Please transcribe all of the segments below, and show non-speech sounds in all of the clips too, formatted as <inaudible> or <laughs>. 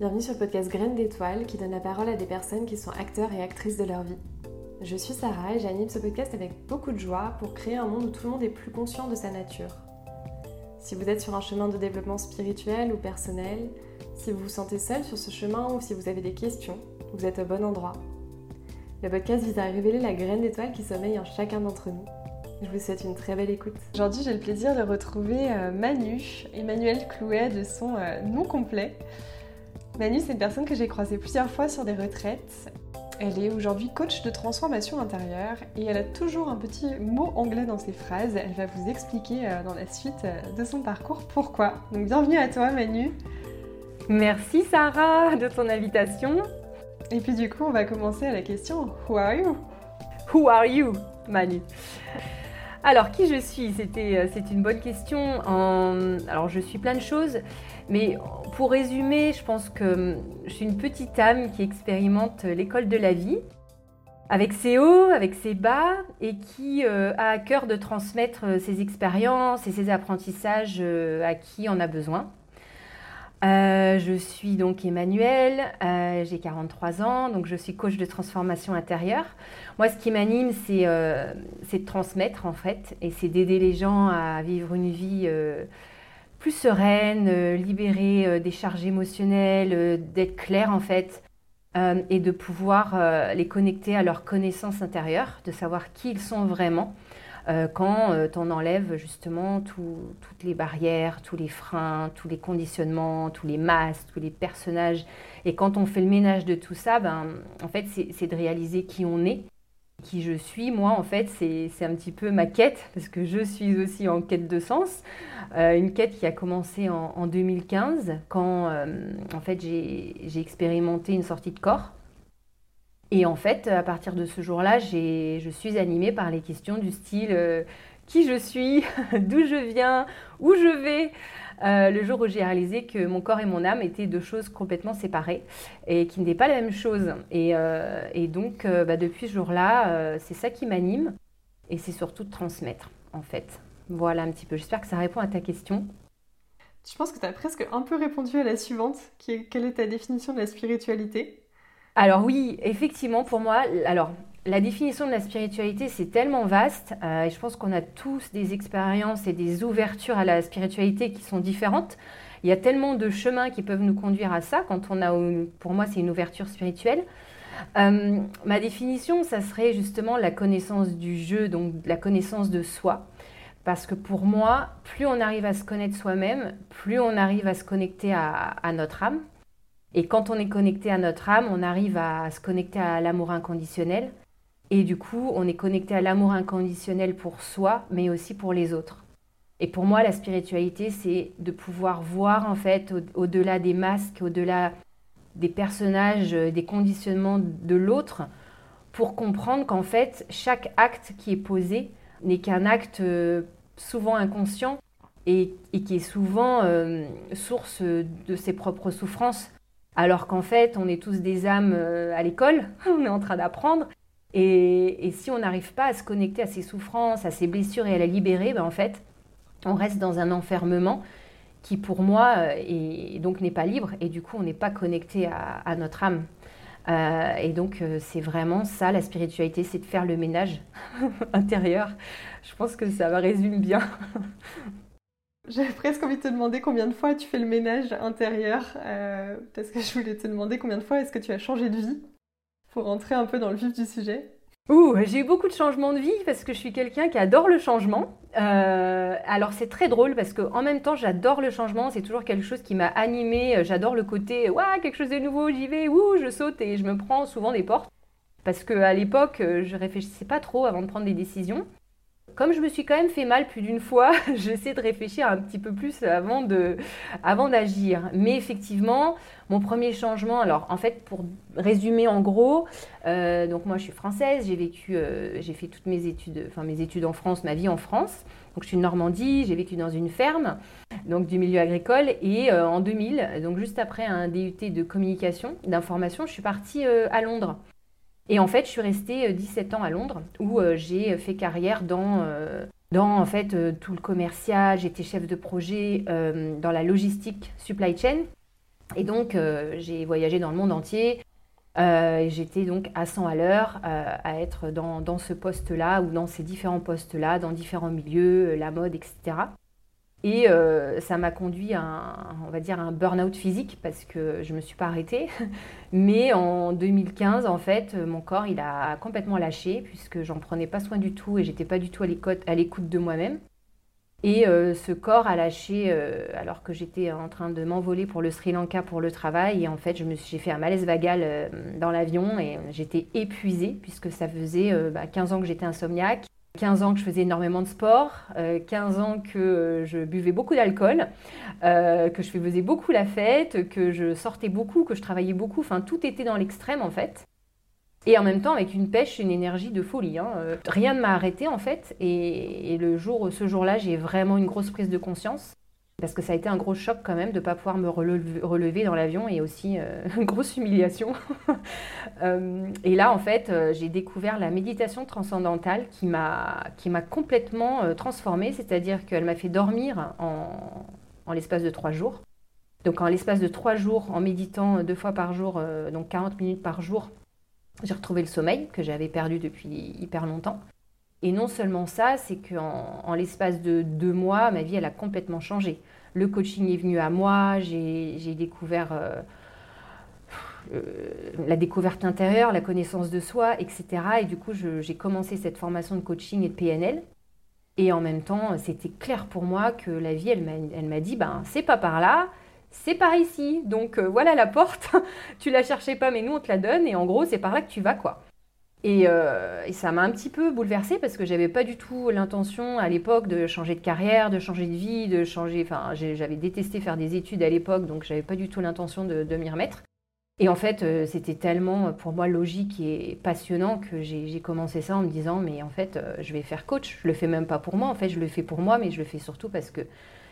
Bienvenue sur le podcast Graines d'étoiles qui donne la parole à des personnes qui sont acteurs et actrices de leur vie. Je suis Sarah et j'anime ce podcast avec beaucoup de joie pour créer un monde où tout le monde est plus conscient de sa nature. Si vous êtes sur un chemin de développement spirituel ou personnel, si vous vous sentez seul sur ce chemin ou si vous avez des questions, vous êtes au bon endroit. Le podcast vise à révéler la graine d'étoile qui sommeille en chacun d'entre nous. Je vous souhaite une très belle écoute. Aujourd'hui, j'ai le plaisir de retrouver euh, Manu, Emmanuel Clouet de son euh, nom complet. Manu, c'est une personne que j'ai croisée plusieurs fois sur des retraites. Elle est aujourd'hui coach de transformation intérieure et elle a toujours un petit mot anglais dans ses phrases. Elle va vous expliquer euh, dans la suite euh, de son parcours pourquoi. Donc bienvenue à toi Manu. Merci Sarah de ton invitation. Et puis du coup, on va commencer à la question Who are you? Who are you, Manu? Alors, qui je suis? C'était, euh, C'est une bonne question. Alors, je suis plein de choses, mais pour résumer, je pense que hum, je suis une petite âme qui expérimente l'école de la vie, avec ses hauts, avec ses bas, et qui euh, a à cœur de transmettre euh, ses expériences et ses apprentissages à qui en a besoin. Euh, je suis donc Emmanuel, euh, j'ai 43 ans, donc je suis coach de transformation intérieure. Moi, ce qui m'anime, c'est euh, de transmettre en fait, et c'est d'aider les gens à vivre une vie plus sereine, libérée des charges émotionnelles, d'être clair en fait, et de pouvoir les connecter à leur connaissance intérieure, de savoir qui ils sont vraiment euh, quand euh, on enlève justement toutes les barrières, tous les freins, tous les conditionnements, tous les masques, tous les personnages. Et quand on fait le ménage de tout ça, ben, en fait, c'est de réaliser qui on est, qui je suis. Moi, en fait, c'est un petit peu ma quête, parce que je suis aussi en quête de sens. Euh, une quête qui a commencé en, en 2015, quand en fait j'ai expérimenté une sortie de corps. Et en fait, à partir de ce jour-là, je suis animée par les questions du style euh, qui je suis, <laughs> d'où je viens, où je vais. Euh, le jour où j'ai réalisé que mon corps et mon âme étaient deux choses complètement séparées et qui n'étaient pas la même chose. Et, euh, donc, bah, depuis ce jour-là, c'est ça qui m'anime et c'est surtout de transmettre, en fait. Voilà un petit peu. J'espère que ça répond à ta question. Je pense que tu as presque un peu répondu à la suivante, qui est quelle est ta définition de la spiritualité? Alors oui, effectivement, pour moi, alors la définition de la spiritualité, c'est tellement vaste, euh, et je pense qu'on a tous des expériences et des ouvertures à la spiritualité qui sont différentes. Il y a tellement de chemins qui peuvent nous conduire à ça, quand on a, pour moi, c'est une ouverture spirituelle. Euh, ma définition, ça serait justement la connaissance du jeu, donc la connaissance de soi. Parce que pour moi, plus on arrive à se connaître soi-même, plus on arrive à se connecter à notre âme, et quand on est connecté à notre âme, on arrive à se connecter à l'amour inconditionnel. Et du coup, on est connecté à l'amour inconditionnel pour soi, mais aussi pour les autres. Et pour moi, la spiritualité, c'est de pouvoir voir en fait au-delà des masques, au-delà des personnages, euh, des conditionnements de l'autre, pour comprendre qu'en fait, chaque acte qui est posé n'est qu'un acte euh, souvent inconscient et, qui est souvent euh, source de ses propres souffrances alors qu'en fait, on est tous des âmes à l'école, <laughs> on est en train d'apprendre. Et, si on n'arrive pas à se connecter à ses souffrances, à ses blessures et à les libérer, ben en fait, on reste dans un enfermement qui, pour moi, euh, donc n'est pas libre. Et du coup, on n'est pas connecté à, notre âme. Euh, et donc, c'est vraiment ça, la spiritualité, c'est de faire le ménage <laughs> intérieur. Je pense que ça résume bien. <laughs> J'avais presque envie de te demander combien de fois tu fais le ménage intérieur, euh, parce que je voulais te demander combien de fois est-ce que tu as changé de vie? Pour rentrer un peu dans le vif du sujet. Ouh, j'ai eu beaucoup de changements de vie parce que je suis quelqu'un qui adore le changement. Euh, alors c'est très drôle parce qu'en même temps j'adore le changement, c'est toujours quelque chose qui m'a animée. J'adore le côté waouh quelque chose de nouveau, j'y vais, ouh je saute et je me prends souvent des portes parce qu'à l'époque je réfléchissais pas trop avant de prendre des décisions. Comme je me suis quand même fait mal plus d'une fois, <laughs> j'essaie de réfléchir un petit peu plus avant, d'agir. Mais effectivement, mon premier changement, alors en fait, pour résumer en gros, euh, donc moi je suis française, j'ai vécu, euh, j'ai fait toutes mes études, enfin mes études en France, ma vie en France. Donc je suis de Normandie, j'ai vécu dans une ferme, donc du milieu agricole. Et euh, en 2000, donc juste après un DUT de communication, d'information, je suis partie à Londres. Et en fait, je suis restée 17 euh, ans à Londres où euh, j'ai fait carrière dans, euh, dans en fait tout le commercial. J'étais chef de projet dans la logistique supply chain. Et donc, j'ai voyagé dans le monde entier. J'étais donc à 100 à l'heure à être dans, dans ce poste-là ou dans ces différents postes-là, dans différents milieux, la mode, etc. Et euh, ça m'a conduit à un, on va dire, un burn-out physique parce que je ne me suis pas arrêtée. <laughs> Mais en 2015, en fait, mon corps, il a complètement lâché puisque j'en prenais pas soin du tout et j'étais pas du tout à l'écoute de moi-même. Et euh, ce corps a lâché euh, alors que j'étais en train de m'envoler pour le Sri Lanka pour le travail. Et en fait, j'ai fait un malaise vagal dans l'avion et j'étais épuisée puisque ça faisait 15 bah, ans que j'étais insomniaque. 15 ans que je faisais énormément de sport, 15 euh, ans que je buvais beaucoup d'alcool, euh, que je faisais beaucoup la fête, que je sortais beaucoup, que je travaillais beaucoup, enfin tout était dans l'extrême en fait. Et en même temps avec une pêche, une énergie de folie. Hein. Euh, rien ne m'a arrêté en fait. Et, et le jour, ce jour-là, j'ai vraiment une grosse prise de conscience parce que ça a été un gros choc quand même de ne pas pouvoir me relever, dans l'avion et aussi euh, une <laughs> grosse humiliation. <laughs> Euh, et là, en fait, euh, j'ai découvert la méditation transcendantale qui m'a complètement transformée, c'est-à-dire qu'elle m'a fait dormir en, en l'espace de trois jours. Donc en l'espace de trois jours, en méditant deux fois par jour, donc 40 minutes par jour, j'ai retrouvé le sommeil que j'avais perdu depuis hyper longtemps. Et non seulement ça, c'est qu'en en, l'espace de deux mois, ma vie, elle a complètement changé. Le coaching est venu à moi, j'ai découvert euh, euh, la découverte intérieure, la connaissance de soi, etc. Et du coup, j'ai commencé cette formation de coaching et de PNL. Et en même temps, c'était clair pour moi que la vie, elle m'a dit, ben, c'est pas par là, c'est par ici. Donc euh, voilà la porte, <laughs> tu la cherchais pas, mais nous, on te la donne. Et en gros, c'est par là que tu vas, quoi. Euh, et, ça m'a un petit peu bouleversée parce que j'avais pas du tout l'intention à l'époque de changer de carrière, de changer de vie, de changer. Enfin, j'avais détesté faire des études à l'époque, donc j'avais pas du tout l'intention de, m'y remettre. Et en fait, euh, c'était tellement pour moi logique et passionnant que j'ai commencé ça en me disant mais en fait, euh, je vais faire coach. Je le fais même pas pour moi. En fait, je le fais pour moi, mais je le fais surtout parce que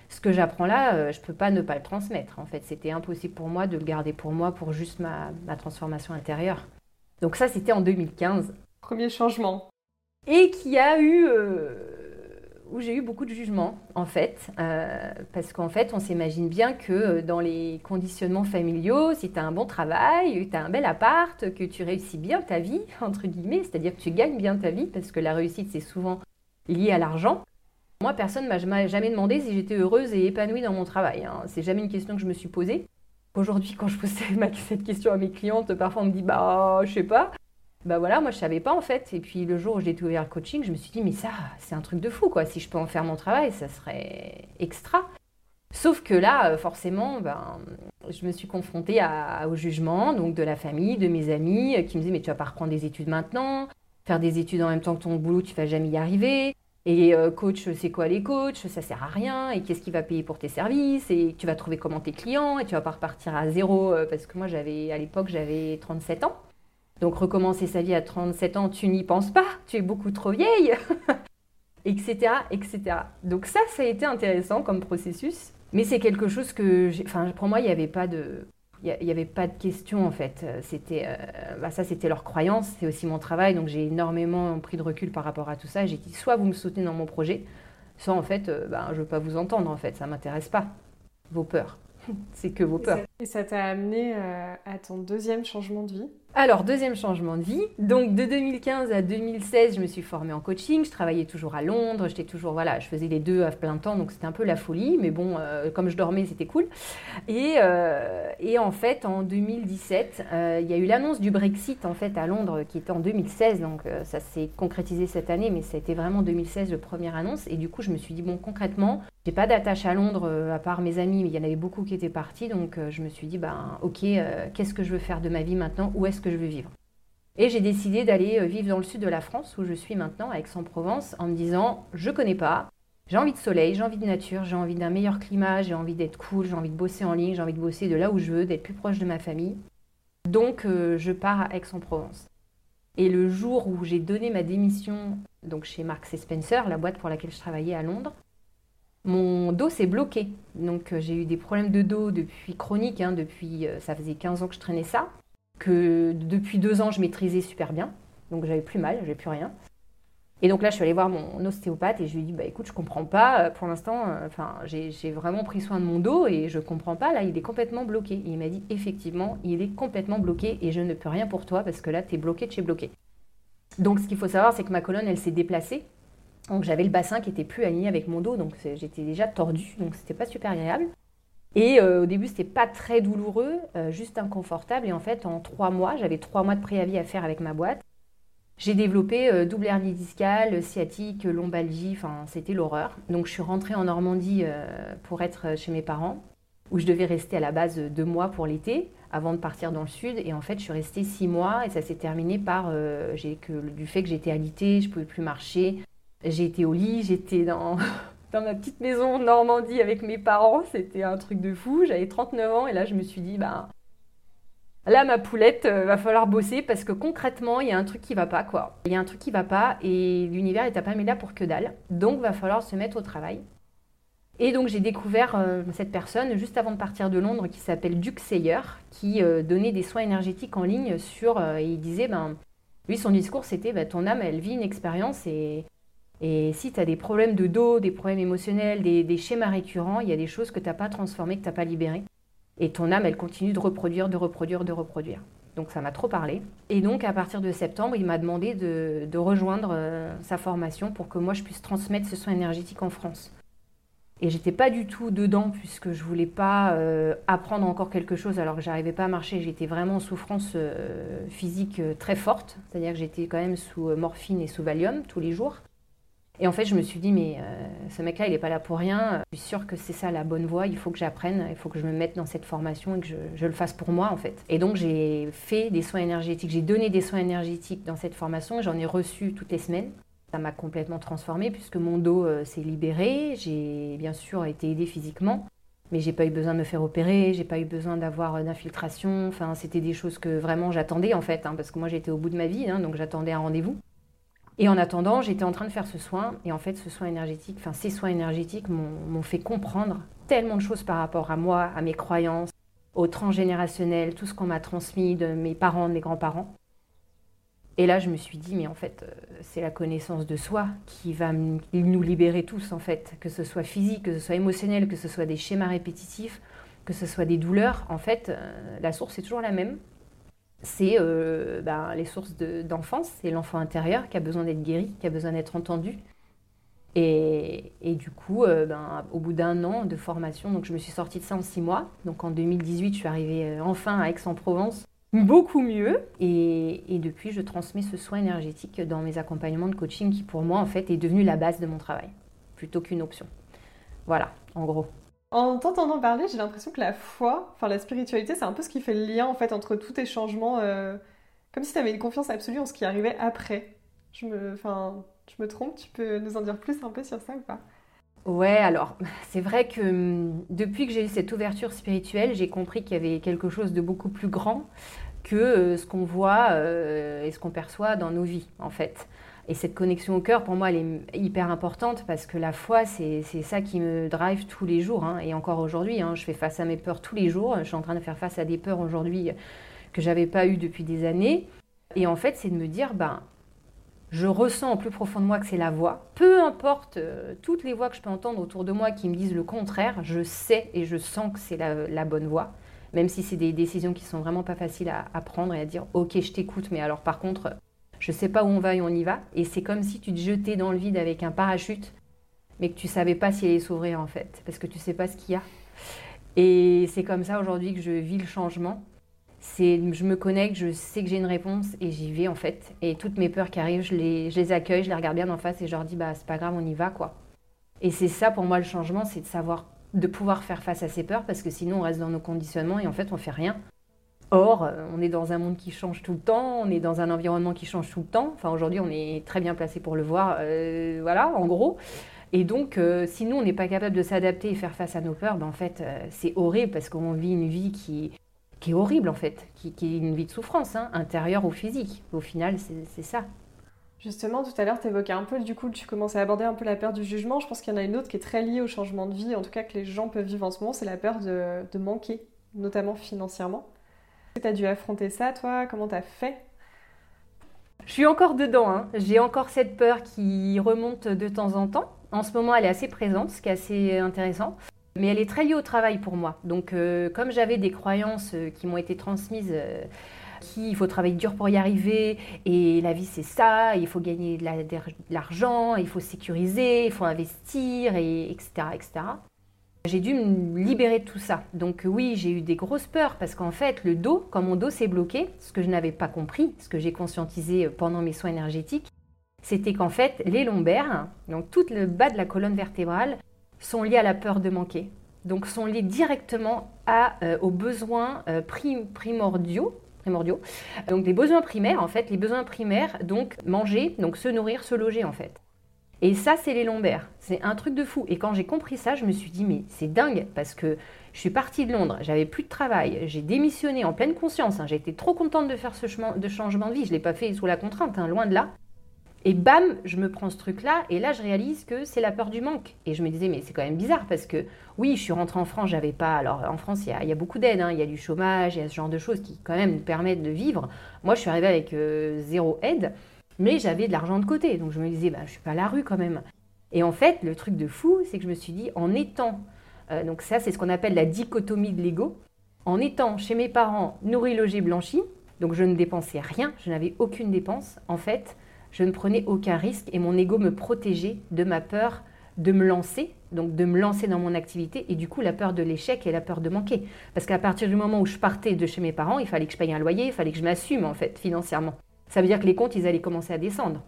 ce que j'apprends là, je peux pas ne pas le transmettre. En fait, c'était impossible pour moi de le garder pour moi pour juste ma transformation intérieure. Donc ça, c'était en 2015. Premier changement. Et qui a eu... Euh, où j'ai eu beaucoup de jugements, en fait. Euh, parce qu'en fait, on s'imagine bien que euh, dans les conditionnements familiaux, si tu as un bon travail, tu as un bel appart, que tu réussis bien ta vie, <laughs> entre guillemets, c'est-à-dire que tu gagnes bien ta vie, parce que la réussite, c'est souvent lié à l'argent. Moi, personne ne m'a jamais demandé si j'étais heureuse et épanouie dans mon travail. Hein. C'est jamais une question que je me suis posée. Aujourd'hui, quand je pose <laughs> cette question à mes clientes, parfois on me dit bah je sais pas. Bah voilà, moi je savais pas en fait. Et puis le jour où j'ai ouvert le coaching, je me suis dit mais ça, c'est un truc de fou quoi. Si je peux en faire mon travail, ça serait extra. Sauf que là, euh, forcément, ben, je me suis confrontée au jugement donc de la famille, de mes amis, euh, qui me disaient mais tu vas pas reprendre des études maintenant, faire des études en même temps que ton boulot, tu vas jamais y arriver. Et euh, coach, c'est quoi les coachs? Ça sert à rien. Et qu'est-ce qui va payer pour tes services? Et tu vas trouver comment tes clients? Et tu vas pas repartir à zéro euh, parce que moi, j'avais à l'époque, j'avais 37 ans. Donc recommencer sa vie à 37 ans, tu n'y penses pas. Tu es beaucoup trop vieille, <laughs> etc., etc. Donc ça, ça a été intéressant comme processus. Mais c'est quelque chose que, enfin, pour moi, il n'y avait pas de, il n'y avait pas de question en fait. C'était, euh, bah, ça c'était leur croyance, c'est aussi mon travail, donc j'ai énormément pris de recul par rapport à tout ça. J'ai dit soit vous me soutenez dans mon projet, soit en fait, euh, bah, je ne veux pas vous entendre en fait, ça m'intéresse pas. Vos peurs, <laughs> c'est que vos peurs. Et ça t'a amené euh, à ton deuxième changement de vie? Alors, deuxième changement de vie. Donc, de 2015 à 2016, je me suis formée en coaching. Je travaillais toujours à Londres. J'étais toujours, voilà, je faisais les deux à plein temps. Donc, c'était un peu la folie. Mais bon, euh, comme je dormais, c'était cool. Et, euh, en fait, en 2017, euh, il y a eu l'annonce du Brexit, en fait, à Londres, qui était en 2016. Donc, ça s'est concrétisé cette année. Mais ça a été vraiment 2016, le première annonce. Et du coup, je me suis dit, bon, concrètement, j'ai pas d'attache à Londres, à part mes amis. Mais il y en avait beaucoup qui étaient partis. Donc, je me suis dit, ben, OK, qu'est-ce que je veux faire de ma vie maintenant? Où est-ce que je veux vivre. Et j'ai décidé d'aller euh, vivre dans le sud de la France, où je suis maintenant, à Aix-en-Provence, en me disant, je connais pas, j'ai envie de soleil, j'ai envie de nature, j'ai envie d'un meilleur climat, j'ai envie d'être cool, j'ai envie de bosser en ligne, j'ai envie de bosser de là où je veux, d'être plus proche de ma famille. Donc euh, je pars à Aix-en-Provence. Et le jour où j'ai donné ma démission donc chez Marks Spencer, la boîte pour laquelle je travaillais à Londres, mon dos s'est bloqué. Donc euh, j'ai eu des problèmes de dos depuis chroniques, hein, depuis ça faisait 15 ans que je traînais ça que depuis deux ans, je maîtrisais super bien. Donc j'avais plus mal, j'avais plus rien. Et donc là, je suis allée voir mon ostéopathe et je lui ai dit, bah écoute, je comprends pas, euh, pour l'instant, euh, enfin, j'ai vraiment pris soin de mon dos et je comprends pas, là, il est complètement bloqué. Et il m'a dit, effectivement, il est complètement bloqué et je ne peux rien pour toi parce que là, tu es bloqué de chez bloqué. Donc ce qu'il faut savoir, c'est que ma colonne, elle s'est déplacée. Donc j'avais le bassin qui était plus aligné avec mon dos, donc j'étais déjà tordue, donc c'était pas super agréable. Et euh, au début, c'était pas très douloureux, juste inconfortable. Et en fait, en trois mois, j'avais trois mois de préavis à faire avec ma boîte. J'ai développé euh, double hernie discale, sciatique, lombalgie, enfin c'était l'horreur. Donc je suis rentrée en Normandie euh, pour être chez mes parents, où je devais rester à la base deux mois pour l'été avant de partir dans le sud. Et en fait, je suis restée six mois et ça s'est terminé par euh, du fait que j'étais alitée, je pouvais plus marcher. J'ai été au lit, j'étais dans, dans ma petite maison en Normandie avec mes parents. C'était un truc de fou. J'avais 39 ans et là, je me suis dit, bah, Là, ma poulette, euh, va falloir bosser parce que concrètement, il y a un truc qui va pas, quoi. Il y a un truc qui va pas et l'univers est pas mis là pour que dalle. Donc, va falloir se mettre au travail. Et donc, j'ai découvert euh, cette personne juste avant de partir de Londres qui s'appelle Duke Sayer, qui euh, donnait des soins énergétiques en ligne sur. et il disait, ben, lui, son discours, c'était ben, ton âme, elle vit une expérience et, et si tu as des problèmes de dos, des problèmes émotionnels, des, schémas récurrents, il y a des choses que tu n'as pas transformées, que tu n'as pas libérées. Et ton âme, elle continue de reproduire, de reproduire, de reproduire. Donc ça m'a trop parlé. Et donc à partir de septembre, il m'a demandé de, rejoindre euh, sa formation pour que moi je puisse transmettre ce soin énergétique en France. Et j'étais pas du tout dedans puisque je voulais pas euh, apprendre encore quelque chose alors que j'arrivais pas à marcher. J'étais vraiment en souffrance euh, physique très forte, c'est-à-dire que j'étais quand même sous morphine et sous Valium tous les jours. Et en fait, je me suis dit, mais euh, ce mec-là, il n'est pas là pour rien. Je suis sûre que c'est ça la bonne voie. Il faut que j'apprenne, il faut que je me mette dans cette formation et que je, le fasse pour moi, en fait. Et donc, j'ai fait des soins énergétiques. J'ai donné des soins énergétiques dans cette formation. J'en ai reçu toutes les semaines. Ça m'a complètement transformée puisque mon dos euh, s'est libéré. J'ai bien sûr été aidée physiquement. Mais j'ai pas eu besoin de me faire opérer, j'ai pas eu besoin d'avoir euh, d'infiltration. Enfin, c'était des choses que vraiment j'attendais en fait, hein, parce que moi j'étais au bout de ma vie, hein, donc j'attendais un rendez-vous. Et en attendant, j'étais en train de faire ce soin. Et en fait, ce soin énergétique, enfin, ces soins énergétiques m'ont fait comprendre tellement de choses par rapport à moi, à mes croyances, au transgénérationnel, tout ce qu'on m'a transmis de mes parents, de mes grands-parents. Et là, je me suis dit, mais en fait, euh, c'est la connaissance de soi qui va nous libérer tous, en fait. Que ce soit physique, que ce soit émotionnel, que ce soit des schémas répétitifs, que ce soit des douleurs. En fait, euh, la source est toujours la même c'est euh, ben, les sources d'enfance, c'est l'enfant intérieur qui a besoin d'être guéri, qui a besoin d'être entendu. Et, du coup, euh, ben, au bout d'un an de formation, donc je me suis sortie de ça en six mois. Donc en 2018, je suis arrivée euh, enfin à Aix-en-Provence, beaucoup mieux. Et, depuis, je transmets ce soin énergétique dans mes accompagnements de coaching qui, pour moi, en fait, est devenu la base de mon travail, plutôt qu'une option. Voilà, en gros. En t'entendant parler, j'ai l'impression que la foi, enfin la spiritualité, c'est un peu ce qui fait le lien en fait entre tous tes changements, euh, comme si tu avais une confiance absolue en ce qui arrivait après. Je me, enfin, je me trompe, tu peux nous en dire plus un peu sur ça ou pas? Ouais, alors <laughs> c'est vrai que hum, depuis que j'ai eu cette ouverture spirituelle, j'ai compris qu'il y avait quelque chose de beaucoup plus grand que euh, ce qu'on voit euh, et ce qu'on perçoit dans nos vies en fait. Et cette connexion au cœur, pour moi, elle est hyper importante parce que la foi, c'est ça qui me drive tous les jours. Hein. Et encore aujourd'hui, hein, je fais face à mes peurs tous les jours. Je suis en train de faire face à des peurs aujourd'hui que j'avais pas eues depuis des années. Et en fait, c'est de me dire, ben, je ressens au plus profond de moi que c'est la voix. Peu importe euh, toutes les voix que je peux entendre autour de moi qui me disent le contraire, je sais et je sens que c'est la, bonne voix. Même si c'est des décisions qui sont vraiment pas faciles à, à prendre et à dire, ok, je t'écoute, mais alors par contre, je sais pas où on va et on y va. Et c'est comme si tu te jetais dans le vide avec un parachute, mais que tu savais pas s'il allait s'ouvrir en fait, parce que tu sais pas ce qu'il y a. Et c'est comme ça aujourd'hui que je vis le changement. C'est, je me connecte, je sais que j'ai une réponse et j'y vais en fait. Et toutes mes peurs qui arrivent, je les, je les accueille, je les regarde bien en face et je leur dis bah c'est pas grave, on y va quoi. Et c'est ça pour moi le changement, c'est de savoir, de pouvoir faire face à ces peurs parce que sinon on reste dans nos conditionnements et en fait on fait rien. Or, euh, on est dans un monde qui change tout le temps, on est dans un environnement qui change tout le temps. Enfin, aujourd'hui, on est très bien placé pour le voir, euh, voilà, en gros. Et donc, euh, si nous, on n'est pas capable de s'adapter et faire face à nos peurs, ben, en fait, c'est horrible parce qu'on vit une vie qui, est horrible, en fait, qui, est une vie de souffrance, hein, intérieure ou physique. Au final, c'est ça. Justement, tout à l'heure, tu évoquais un peu, du coup, tu commençais à aborder un peu la peur du jugement. Je pense qu'il y en a une autre qui est très liée au changement de vie, en tout cas que les gens peuvent vivre en ce moment, c'est la peur de manquer, notamment financièrement. Tu as dû affronter ça, toi? Comment tu as fait? Je suis encore dedans, hein. j'ai encore cette peur qui remonte de temps en temps. En ce moment, elle est assez présente, ce qui est assez intéressant. Mais elle est très liée au travail pour moi. Donc, euh, comme j'avais des croyances euh, qui m'ont été transmises, euh, qu'il faut travailler dur pour y arriver, et la vie c'est ça, il faut gagner de l'argent, il faut sécuriser, il faut investir, et, etc. J'ai dû me libérer de tout ça. Donc oui, j'ai eu des grosses peurs parce qu'en fait, le dos, quand mon dos s'est bloqué, ce que je n'avais pas compris, ce que j'ai conscientisé pendant mes soins énergétiques, c'était qu'en fait, les lombaires, donc tout le bas de la colonne vertébrale, sont liés à la peur de manquer. Donc sont liés directement euh, aux besoins euh, primordiaux, primordiaux. Donc les besoins primaires, en fait, les besoins primaires, donc manger, donc se nourrir, se loger, en fait. Et ça, c'est les lombaires. C'est un truc de fou. Et quand j'ai compris ça, je me suis dit, mais c'est dingue, parce que je suis partie de Londres, j'avais plus de travail, j'ai démissionné en pleine conscience. Hein. j'ai été trop contente de faire ce changement de vie. Je ne l'ai pas fait sous la contrainte, hein, loin de là. Et bam, je me prends ce truc-là, et là, je réalise que c'est la peur du manque. Et je me disais, mais c'est quand même bizarre, parce que oui, je suis rentrée en France, j'avais pas. Alors, en France, il y a, beaucoup d'aides, hein. il y a du chômage, il y a ce genre de choses qui, quand même, nous permettent de vivre. Moi, je suis arrivée avec euh, zéro aide, mais j'avais de l'argent de côté. Donc, je me disais, bah, je suis pas à la rue quand même. Et en fait, le truc de fou, c'est que je me suis dit, en étant. Euh, donc, ça, c'est ce qu'on appelle la dichotomie de l'ego. En étant chez mes parents, nourri, logé, blanchi, donc je ne dépensais rien, je n'avais aucune dépense. En fait, je ne prenais aucun risque et mon ego me protégeait de ma peur de me lancer, donc de me lancer dans mon activité et du coup la peur de l'échec et la peur de manquer. Parce qu'à partir du moment où je partais de chez mes parents, il fallait que je paye un loyer, il fallait que je m'assume en fait financièrement. Ça veut dire que les comptes, ils allaient commencer à descendre.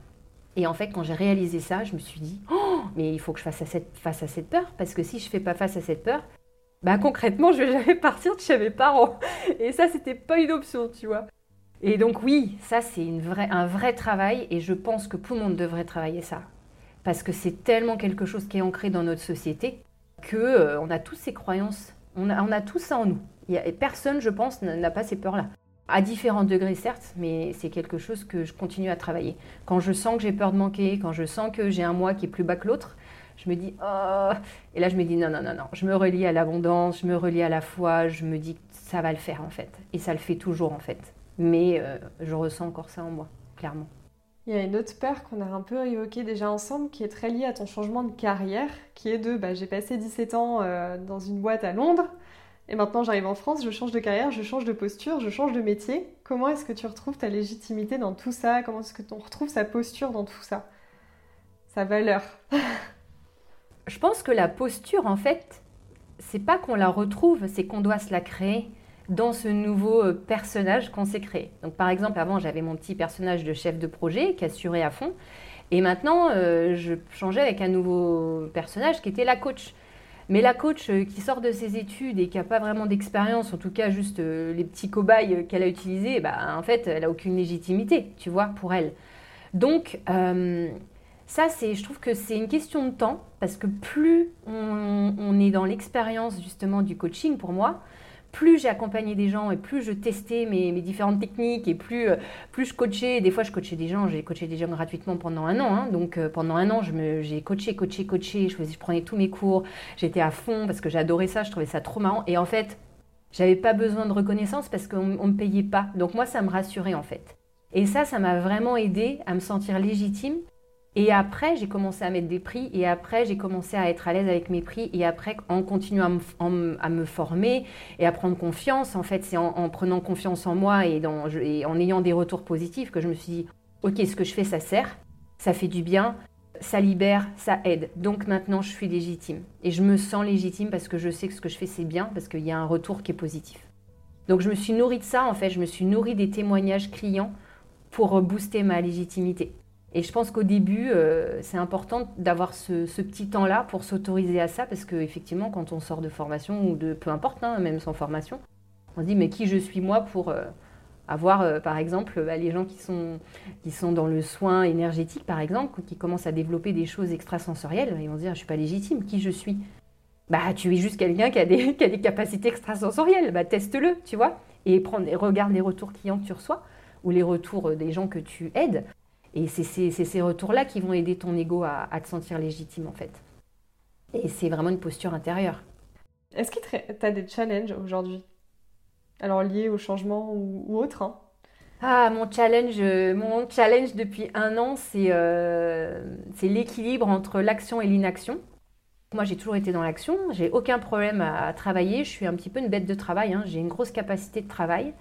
Et en fait, quand j'ai réalisé ça, je me suis dit, oh, mais il faut que je fasse face à cette peur, parce que si je ne fais pas face à cette peur, bah concrètement, je vais jamais <laughs> partir de chez mes parents. Et ça, c'était pas une option, tu vois. Et donc oui, ça c'est un vrai travail et je pense que tout le monde devrait travailler ça. Parce que c'est tellement quelque chose qui est ancré dans notre société qu'on euh, on a tous ces croyances, on a, on a tout ça en nous. et personne, je pense, n'a pas ces peurs-là. À différents degrés, certes, mais c'est quelque chose que je continue à travailler. Quand je sens que j'ai peur de manquer, quand je sens que j'ai un mois qui est plus bas que l'autre, je me dis, oh, et là je me dis, non, non, non, non, je me relie à l'abondance, je me relie à la foi, je me dis, ça va le faire en fait. Et ça le fait toujours en fait mais euh, je ressens encore ça en moi, clairement. Il y a une autre peur qu'on a un peu évoquée déjà ensemble qui est très liée à ton changement de carrière, qui est de bah, j'ai passé 17 ans euh, dans une boîte à Londres et maintenant j'arrive en France, je change de carrière, je change de posture, je change de métier. Comment est-ce que tu retrouves ta légitimité dans tout ça? Comment est-ce que tu retrouves sa posture dans tout ça? Sa valeur <laughs> Je pense que la posture, en fait, c'est pas qu'on la retrouve, c'est qu'on doit se la créer dans ce nouveau euh, personnage qu'on s'est créé. Donc par exemple, avant j'avais mon petit personnage de chef de projet qui assurait à fond, et maintenant euh, je changeais avec un nouveau personnage qui était la coach. Mais la coach euh, qui sort de ses études et qui n'a pas vraiment d'expérience, en tout cas juste les petits cobayes qu'elle a utilisés, bah, en fait, elle n'a aucune légitimité, tu vois, pour elle. Donc, ça, c'est, je trouve que c'est une question de temps, parce que plus on, on est dans l'expérience justement du coaching, pour moi, plus j'ai accompagné des gens et plus je testais mes, différentes techniques et plus, euh, plus je coachais, des fois je coachais des gens, j'ai coaché des gens gratuitement pendant un an, hein. donc euh, pendant un an j'ai coaché, coaché, coaché, je, je prenais tous mes cours, j'étais à fond parce que j'adorais ça, je trouvais ça trop marrant. Et en fait j'avais pas besoin de reconnaissance parce qu'on ne me payait pas, donc moi ça me rassurait en fait. Et ça, ça m'a vraiment aidé à me sentir légitime et après, j'ai commencé à mettre des prix et après, j'ai commencé à être à l'aise avec mes prix et après, en continuant à me, former et à prendre confiance, en fait, c'est en, prenant confiance en moi et, en ayant des retours positifs que je me suis dit, ok, ce que je fais, ça sert, ça fait du bien, ça libère, ça aide. Donc maintenant, je suis légitime. Et je me sens légitime parce que je sais que ce que je fais, c'est bien, parce qu'il y a un retour qui est positif. Donc je me suis nourrie de ça, en fait, je me suis nourrie des témoignages clients pour booster ma légitimité. Et je pense qu'au début, euh, c'est important d'avoir ce, petit temps-là pour s'autoriser à ça, parce qu'effectivement, quand on sort de formation, ou de peu importe, hein, même sans formation, on se dit, mais qui je suis moi pour euh, avoir, euh, par exemple, bah, les gens qui sont, qui sont dans le soin énergétique, par exemple, qui commencent à développer des choses extrasensorielles, ils vont se dire, je ne suis pas légitime, qui je suis? Bah, tu es juste quelqu'un qui, a des, <laughs> qui a des capacités extrasensorielles, bah, teste-le, tu vois, et, et regarde les retours clients que tu reçois, ou les retours des gens que tu aides et c'est ces retours-là qui vont aider ton ego à, te sentir légitime, en fait. Et c'est vraiment une posture intérieure. Est-ce que tu as des challenges aujourd'hui? Alors liés au changement ou, autre hein? Ah, mon challenge, mon challenge depuis un an, c'est l'équilibre entre l'action et l'inaction. Moi, j'ai toujours été dans l'action, j'ai aucun problème à travailler, je suis un petit peu une bête de travail, hein. j'ai une grosse capacité de travail.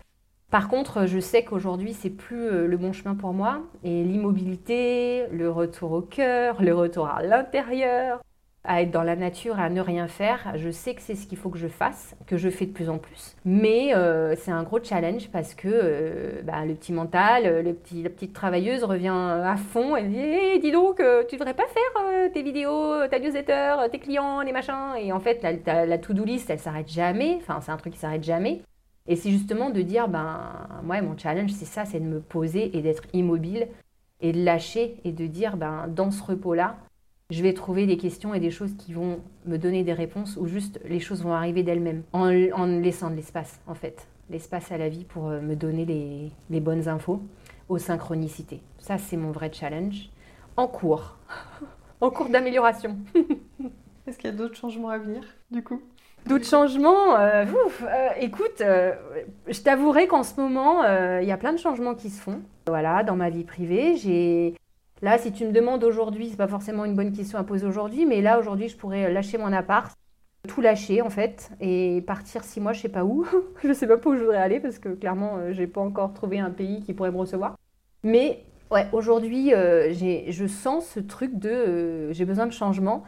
Par contre, je sais qu'aujourd'hui, c'est plus euh, le bon chemin pour moi. Et l'immobilité, le retour au cœur, le retour à l'intérieur, à être dans la nature, à ne rien faire, je sais que c'est ce qu'il faut que je fasse, que je fais de plus en plus. Mais euh, c'est un gros challenge parce que euh, bah, le petit mental, le petit, la petite travailleuse revient à fond et dit dis donc, tu devrais pas faire tes vidéos, ta newsletter, tes clients, les machins? Et en fait, la, la to-do list, elle s'arrête jamais. Enfin, c'est un truc qui s'arrête jamais. Et c'est justement de dire, ben, moi, mon challenge, c'est ça, c'est de me poser et d'être immobile et de lâcher et de dire, ben, dans ce repos-là, je vais trouver des questions et des choses qui vont me donner des réponses ou juste les choses vont arriver d'elles-mêmes en, laissant de l'espace, en fait. L'espace à la vie pour euh, me donner les bonnes infos aux synchronicités. Ça, c'est mon vrai challenge. En cours. <laughs> en cours d'amélioration. <laughs> Est-ce qu'il y a d'autres changements à venir, du coup? D'autres changements euh, euh, Écoute, euh, je t'avouerai qu'en ce moment, il y a plein de changements qui se font. Voilà, dans ma vie privée, j'ai Là, si tu me demandes aujourd'hui, c'est pas forcément une bonne question à poser aujourd'hui, mais là, aujourd'hui, je pourrais lâcher mon appart, tout lâcher en fait, et partir six mois, je sais pas où. <laughs> je sais pas où je voudrais aller parce que clairement, j'ai pas encore trouvé un pays qui pourrait me recevoir. Mais ouais, aujourd'hui, je sens ce truc de j'ai besoin de changement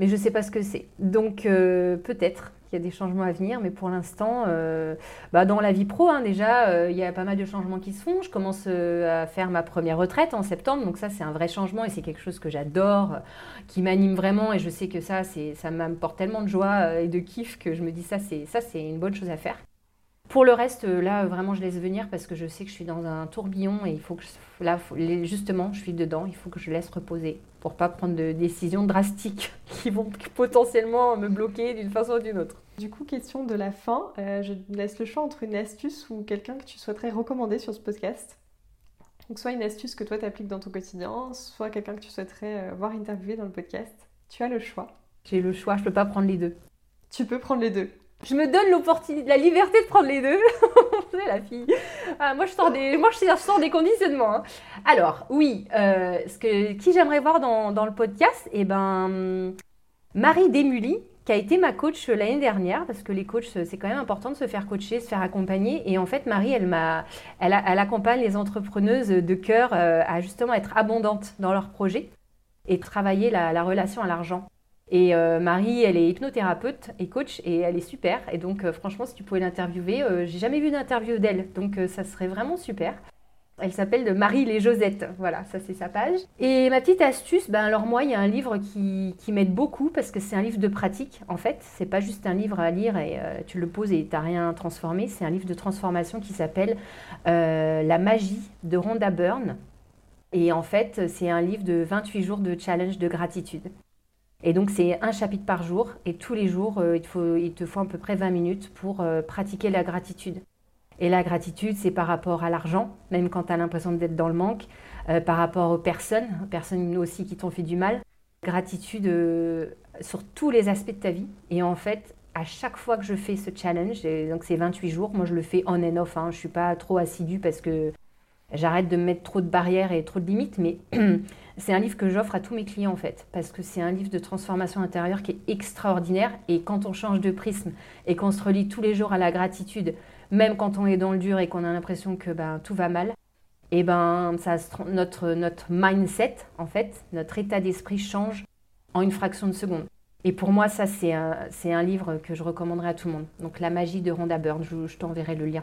mais je ne sais pas ce que c'est. Donc euh, peut-être qu'il y a des changements à venir, mais pour l'instant, euh, bah, dans la vie pro, hein, déjà, euh, il y a pas mal de changements qui se font. Je commence à faire ma première retraite en septembre, donc ça c'est un vrai changement et c'est quelque chose que j'adore, qui m'anime vraiment et je sais que ça, ça m'apporte tellement de joie et de kiff que je me dis ça, c'est ça c'est une bonne chose à faire. Pour le reste, là, vraiment, je laisse venir parce que je sais que je suis dans un tourbillon et il faut que, là, justement, je suis dedans. Il faut que je laisse reposer pour pas prendre de décisions drastiques <laughs> qui vont potentiellement me bloquer d'une façon ou d'une autre. Du coup, question de la fin, euh, je laisse le choix entre une astuce ou quelqu'un que tu souhaiterais recommander sur ce podcast. Donc, soit une astuce que toi t'appliques dans ton quotidien, soit quelqu'un que tu souhaiterais euh, voir interviewer dans le podcast. Tu as le choix. J'ai le choix, je peux pas prendre les deux. Tu peux prendre les deux. Je me donne l'opportunité, la liberté de prendre les deux. <laughs> La fille. Ah, moi, je sors des, moi, je sors des conditionnements. Hein. Alors, oui, euh, ce que, qui j'aimerais voir dans, dans, le podcast Eh ben, Marie Desmully, qui a été ma coach l'année dernière, parce que les coachs, c'est quand même important de se faire coacher, se faire accompagner. Et en fait, Marie, elle, m'a, elle, elle accompagne les entrepreneuses de cœur euh, à justement être abondantes dans leurs projets et travailler la relation à l'argent. Et euh, Marie, elle est hypnothérapeute et coach et elle est super. Et donc, euh, franchement, si tu pouvais l'interviewer, euh, j'ai jamais vu d'interview d'elle. Donc, ça serait vraiment super. Elle s'appelle Marie les Josettes. Voilà, ça c'est sa page. Et ma petite astuce, ben alors moi, il y a un livre qui, qui m'aide beaucoup parce que c'est un livre de pratique en fait. C'est pas juste un livre à lire et tu le poses et t'as rien transformé. C'est un livre de transformation qui s'appelle La magie de Rhonda Byrne. Et en fait, c'est un livre de 28 jours de challenge de gratitude. Et donc c'est un chapitre par jour et tous les jours, euh, il, il, te faut à peu près 20 minutes pour euh, pratiquer la gratitude. Et la gratitude, c'est par rapport à l'argent, même quand tu as l'impression d'être dans le manque, euh, par rapport aux personnes, personnes aussi qui t'ont fait du mal. Gratitude sur tous les aspects de ta vie. Et en fait, à chaque fois que je fais ce challenge, donc c'est 28 jours, moi je le fais on and off, hein, je ne suis pas trop assidue parce que j'arrête de me mettre trop de barrières et trop de limites, mais <clears throat> c'est un livre que j'offre à tous mes clients en fait, parce que c'est un livre de transformation intérieure qui est extraordinaire. Et quand on change de prisme et qu'on se relie tous les jours à la gratitude, même quand on est dans le dur et qu'on a l'impression que ben, tout va mal, et ben ça, notre, notre mindset, en fait, notre état d'esprit change en une fraction de seconde. Et pour moi, ça, c'est un, un, livre que je recommanderais à tout le monde. Donc, La magie de Rhonda Byrne, je t'enverrai le lien.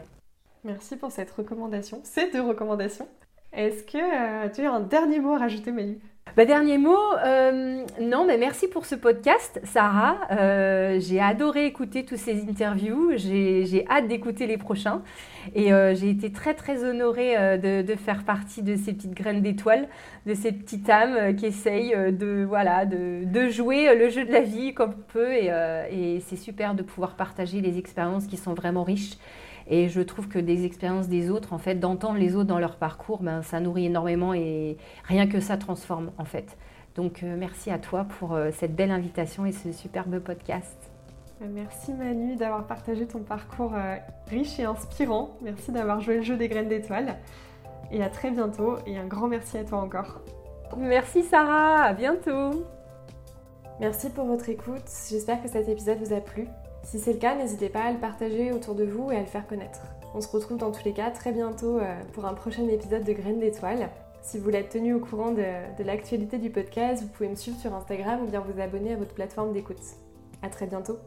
Merci pour cette recommandation, ces deux recommandations. Est-ce que euh, tu as un dernier mot à rajouter, Manu? Bah, dernier mot, euh, non, mais merci pour ce podcast, Sarah. Euh, j'ai adoré écouter tous ces interviews. J'ai hâte d'écouter les prochains. Et j'ai été très, très honorée de, faire partie de ces petites graines d'étoiles, de ces petites âmes qui essayent de, jouer le jeu de la vie comme on peut. et c'est super de pouvoir partager les expériences qui sont vraiment riches et je trouve que des expériences des autres, en fait, d'entendre les autres dans leur parcours, ben, ça nourrit énormément et rien que ça transforme, en fait. Donc, euh, merci à toi pour euh, cette belle invitation et ce superbe podcast. Merci Manu d'avoir partagé ton parcours euh, riche et inspirant. Merci d'avoir joué le jeu des graines d'étoiles. Et à très bientôt et un grand merci à toi encore. Merci Sarah, à bientôt. Merci pour votre écoute. J'espère que cet épisode vous a plu. Si c'est le cas, n'hésitez pas à le partager autour de vous et à le faire connaître. On se retrouve dans tous les cas très bientôt euh, pour un prochain épisode de Graines d'étoiles. Si vous voulez être tenu au courant de, de l'actualité du podcast, vous pouvez me suivre sur Instagram ou bien vous abonner à votre plateforme d'écoute. À très bientôt.